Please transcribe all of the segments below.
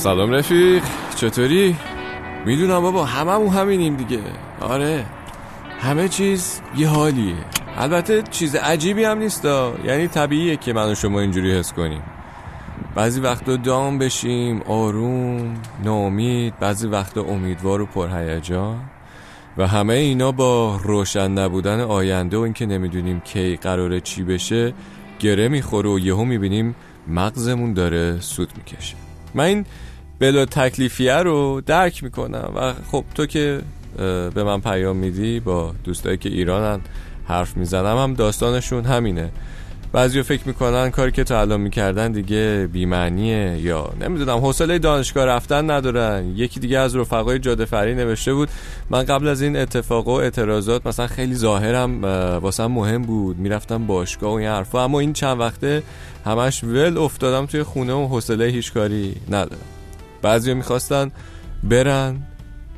سلام رفیق چطوری؟ می‌دونم بابا هممون همینیم دیگه. آره همه چیز یه حالیه. البته چیز عجیبی هم نیست یعنی طبیعیه که من و شما اینجوری حس کنیم. بعضی وقتا دام بشیم آروم نامید بعضی وقتا امیدوار و پرهیجان. و همه اینا با روشن نبودن آینده و اینکه نمی‌دونیم کی قراره چی بشه گره می‌خوره و یهو می‌بینیم مغزمون داره سود می‌کشه. من این بلا تکلیفیه رو درک می‌کنم و خب تو که به من پیام میدی با دوستایی که ایرانن حرف می‌زنم هم داستانشون همینه. بعضی فکر می‌کنن کاری که تا الان می‌کردن دیگه بیمعنیه یا نمی‌دونم حوصله دانشگاه رفتن ندارن یکی دیگه از رفقای جاده فری نوشته بود من قبل از این اتفاق و اعتراضات مثلا خیلی ظاهرم واسه مهم بود. می‌رفتم باشگاه و این حرفا. اما این چند وقته همش ول افتادم توی خونه و حوصله هیچ کاری ندارم. بعضی می‌خواستن برن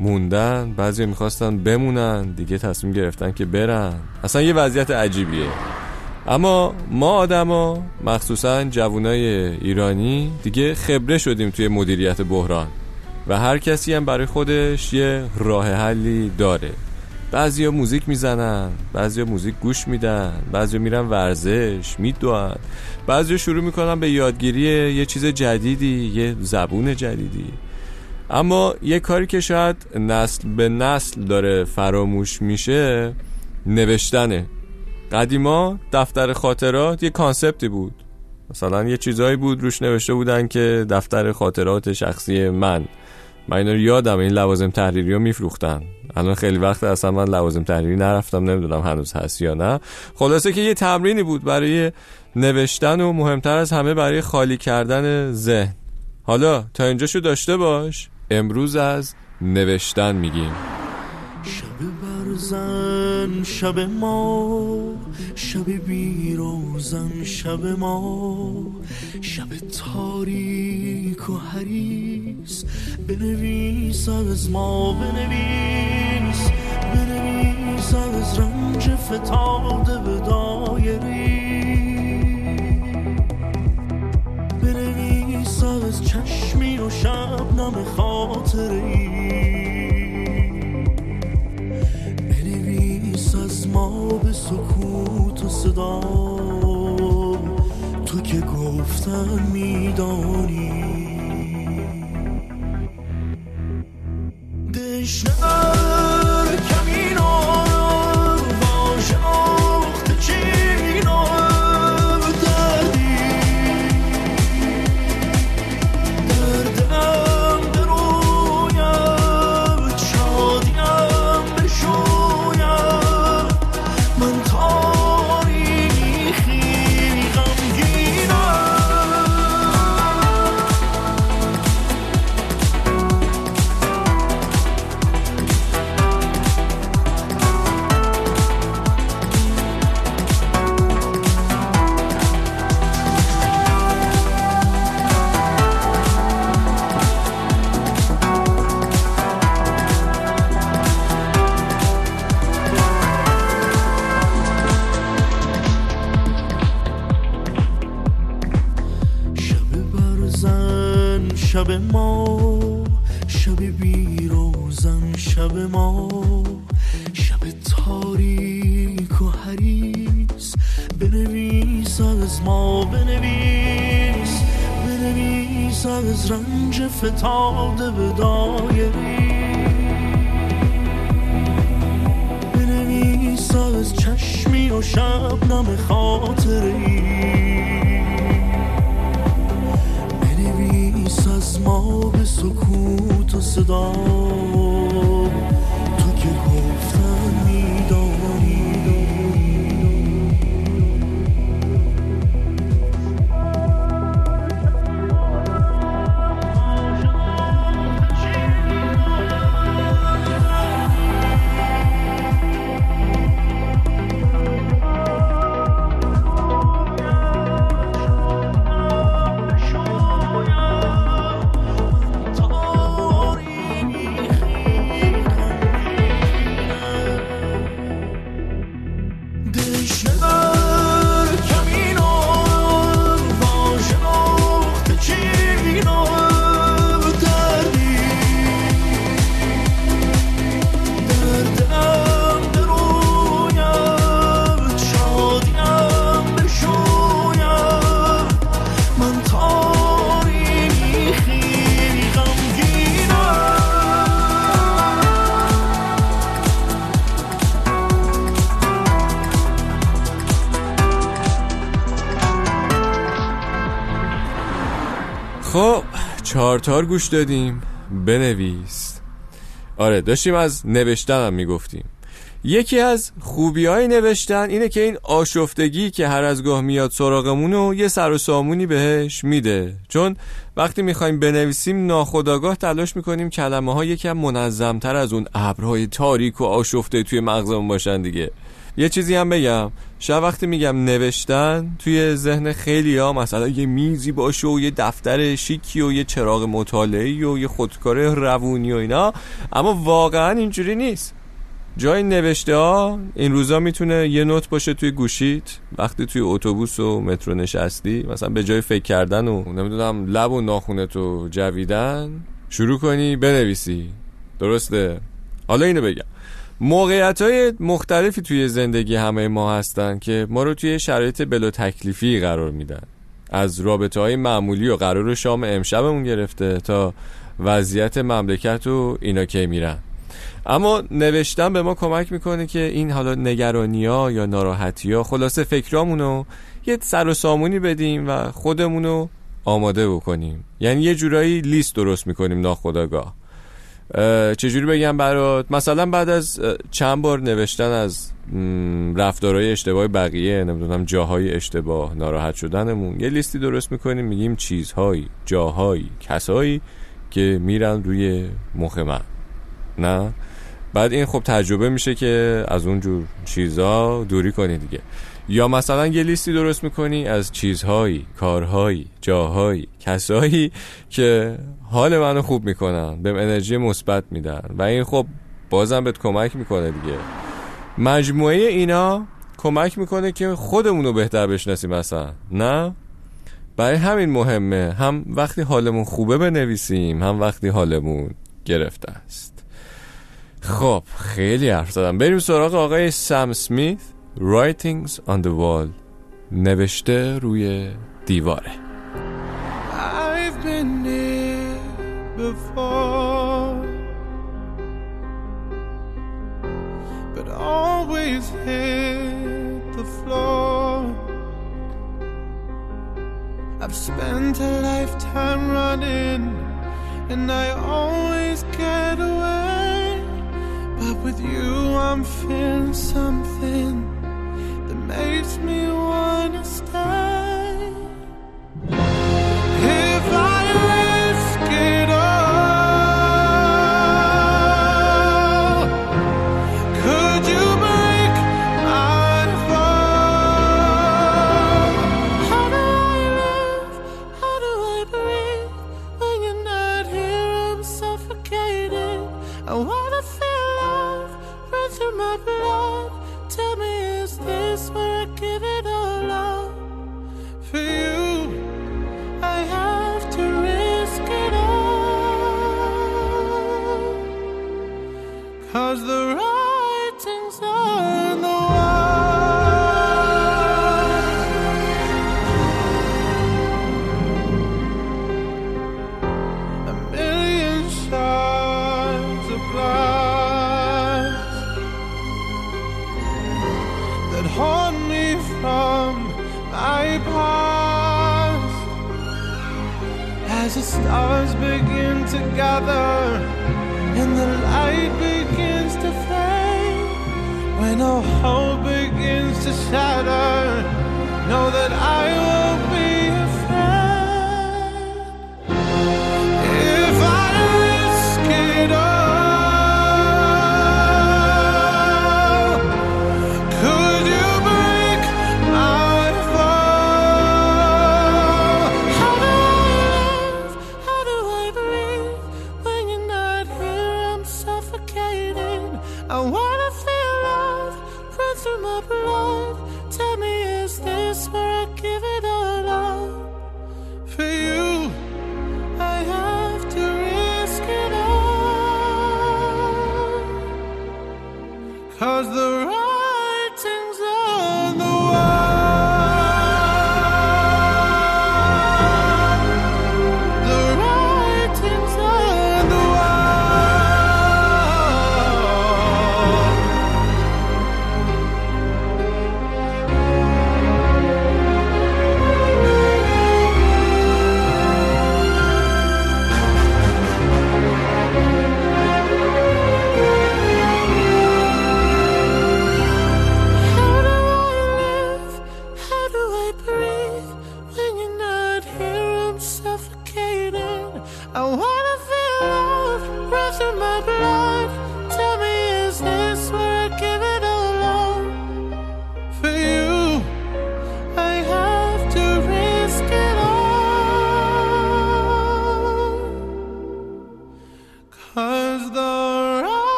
موندن. بعضی می‌خواستن بمونن. دیگه تصمیم گرفتن که برن. اصلا یه وضعیت عجیبیه. اما ما آدما مخصوصا جوانای ایرانی دیگه خبره شدیم توی مدیریت بحران. و هر کسی هم برای خودش یه راه حلی داره. بعضیا موزیک می‌زنن بعضیا موزیک گوش میدن بعضیا میرن ورزش میدوان بعضیا شروع می‌کنن به یادگیری یه چیز جدیدی یه زبون جدیدی. اما یه کاری که شاید نسل به نسل داره فراموش میشه نوشتنه. قدیما دفتر خاطرات یه کانسپتی بود. مثلا یه چیزایی بود روش نوشته بودن که دفتر خاطرات شخصی من. من اینا رو یادم این لوازم تحریری رو میفروختن. الان خیلی وقت اصلا من لوازم تحریری نرفتم نمی‌دونم هنوز هست یا نه. خلاصه که یه تمرینی بود برای نوشتن و مهمتر از همه برای خالی کردن ذهن. حالا تا اینجاشو داشته باش امروز از نوشتن میگیم. روزن شب ما شب بیروزن شب ما. شب تاریک و حریس بنویس از ما بنویس بنویس از رنج فتاده به دایری بنویس از چشمی و شبنم خاطری میدانی بنویس بنویس از رنج فتاده به دایری بنویس از چشمی و شبنم خاطری. ما به سکوت و صدا. خب چهارتار گوش دادیم. بنویس. آره داشتیم از نوشتن هم می‌گفتیم. یکی از خوبی های نوشتن اینه که این آشفتگی که هر از گاه میاد سراغمون و یه سر و سامونی بهش میده. چون وقتی می‌خوایم بنویسیم ناخداگاه تلاش می‌کنیم کلمه ها یکم منظمتر از اون ابرهای تاریک و آشفته توی مغزمون باشن دیگه. یه چیزی هم بگم. شب وقتی میگم نوشتن توی ذهن خیلی ها مثلا یه میزی باشه و یه دفتر شیکی و یه چراغ مطالعه و یه خودکار روونی و اینا اما واقعا اینجوری نیست. جای نوشته ها این روزا می‌تونه یه نوت باشه توی گوشیت وقتی توی اتوبوس و مترو نشستی مثلا به جای فکر کردن و نمی‌دونم لب و ناخونت و جویدن شروع کنی بنویسی. درسته؟ حالا اینو بگم. موقعیت های مختلفی توی زندگی همه ما هستن که ما رو توی شرایط بلا تکلیفی قرار میدن. از رابطه های معمولی و قرار شام امشبمون گرفته تا وضعیت مملکت و اینا که میرن. اما نوشتن به ما کمک می‌کنه که این حالا نگرانی ها یا ناراحتی ها خلاصه فکرامونو یه سر و سامونی بدیم و خودمونو آماده بکنیم. یعنی یه جورایی لیست درست می‌کنیم ناخداگاه چجوری بگم برات؟ مثلا بعد از چند بار نوشتن از رفتارهای اشتباه بقیه نمی‌دونم جاهای اشتباه ناراحت شدنمون یه لیستی درست می‌کنیم میگیم چیزهایی جاهایی کسایی که میرن روی مخ من. نه؟ بعد این خب تجربه میشه که از اونجور چیزها دوری کنی دیگه. یا مثلا یه لیستی درست می‌کنی از چیزهایی کارهایی جاهایی کسایی که حال منو خوب می‌کنن بهم انرژی مثبت میدن. و این خب بازم بهت کمک می‌کنه دیگه. مجموعه اینا کمک می‌کنه که خودمون رو بهتر بشناسیم مثلا نه؟ برای همین مهمه. هم وقتی حالمون خوبه بنویسیم هم وقتی حالمون گرفته است. خب خیلی حرف زدم. بریم سراغ آقای سم سمیت. Writings on the Wall نوشته روی دیواره I've been here before, but always hit the floor. I've spent a lifetime running, and I always get away. But with you, I'm feeling something that makes me wanna stay.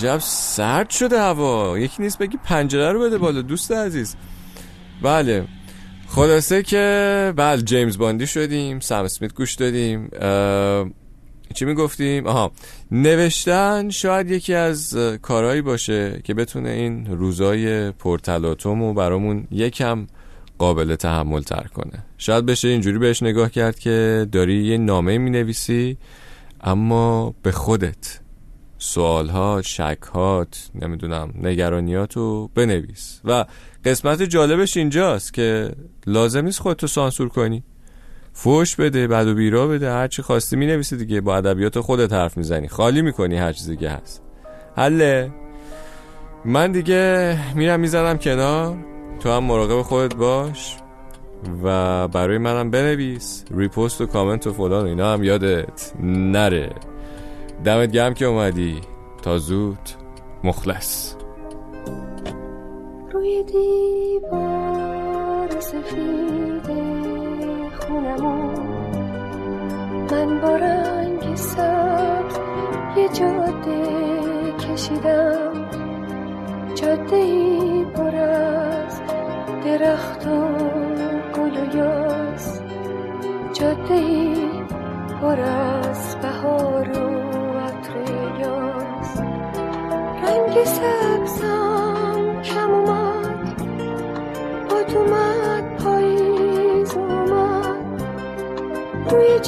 عجب سرد شده هوا. یکی نیست بگی پنجره رو بده بالا دوست عزیز. بله. خلاصه که بله جیمز باندی شدیم سم اسمیت گوش دادیم. چی می‌گفتیم؟ آها. نوشتن شاید یکی از کارهایی باشه که بتونه این روزای پرتلاتومو برامون یکم قابل تحمل تر کنه. شاید بشه اینجوری بهش نگاه کرد که داری یه نامه می نویسی اما به خودت. سوالهات شکهات نمی‌دونم نگرانیاتو بنویس. و قسمت جالبش اینجاست که لازم نیست خودتو سانسور کنی. فوش بده بد و بیرا بده هر چی خواستی می‌نویسی دیگه. با ادبیات خودت حرف می‌زنی. خالی می‌کنی هر چیزی که هست. حله. من دیگه میرم می‌زنم کنار. تو هم مراقب خودت باش و برای منم بنویس. ریپوست و کامنت و فلان اینا هم یادت نره. دمت گرم که اومدی. تا زود مخلص. روی دیوار سفید خونمون من با رنگ سبز یه جاده کشیدم. جاده ای پر از درخت و گل و یاس. جاده ای پر از بهار و رنگ سبزم کم اومد. باد اومد پاییز اومد. روی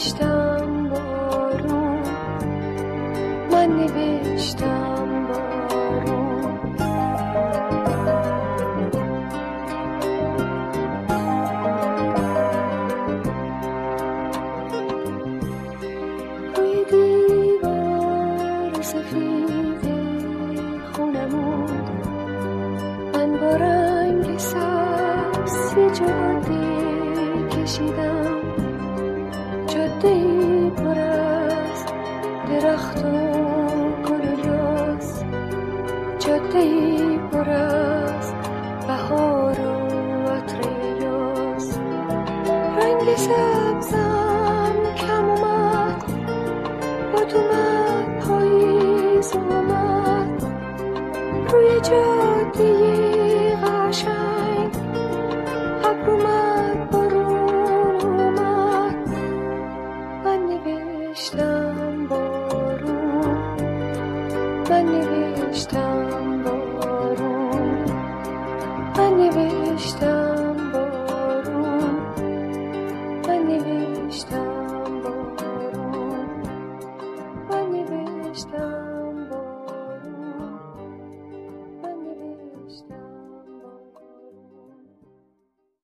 نوشتم بارون. من نوشتم بارون. روی دیوار سفید خونمون. من با رنگ سبز جاده کشیدم. ای پر از درخت و گل و جاده پر از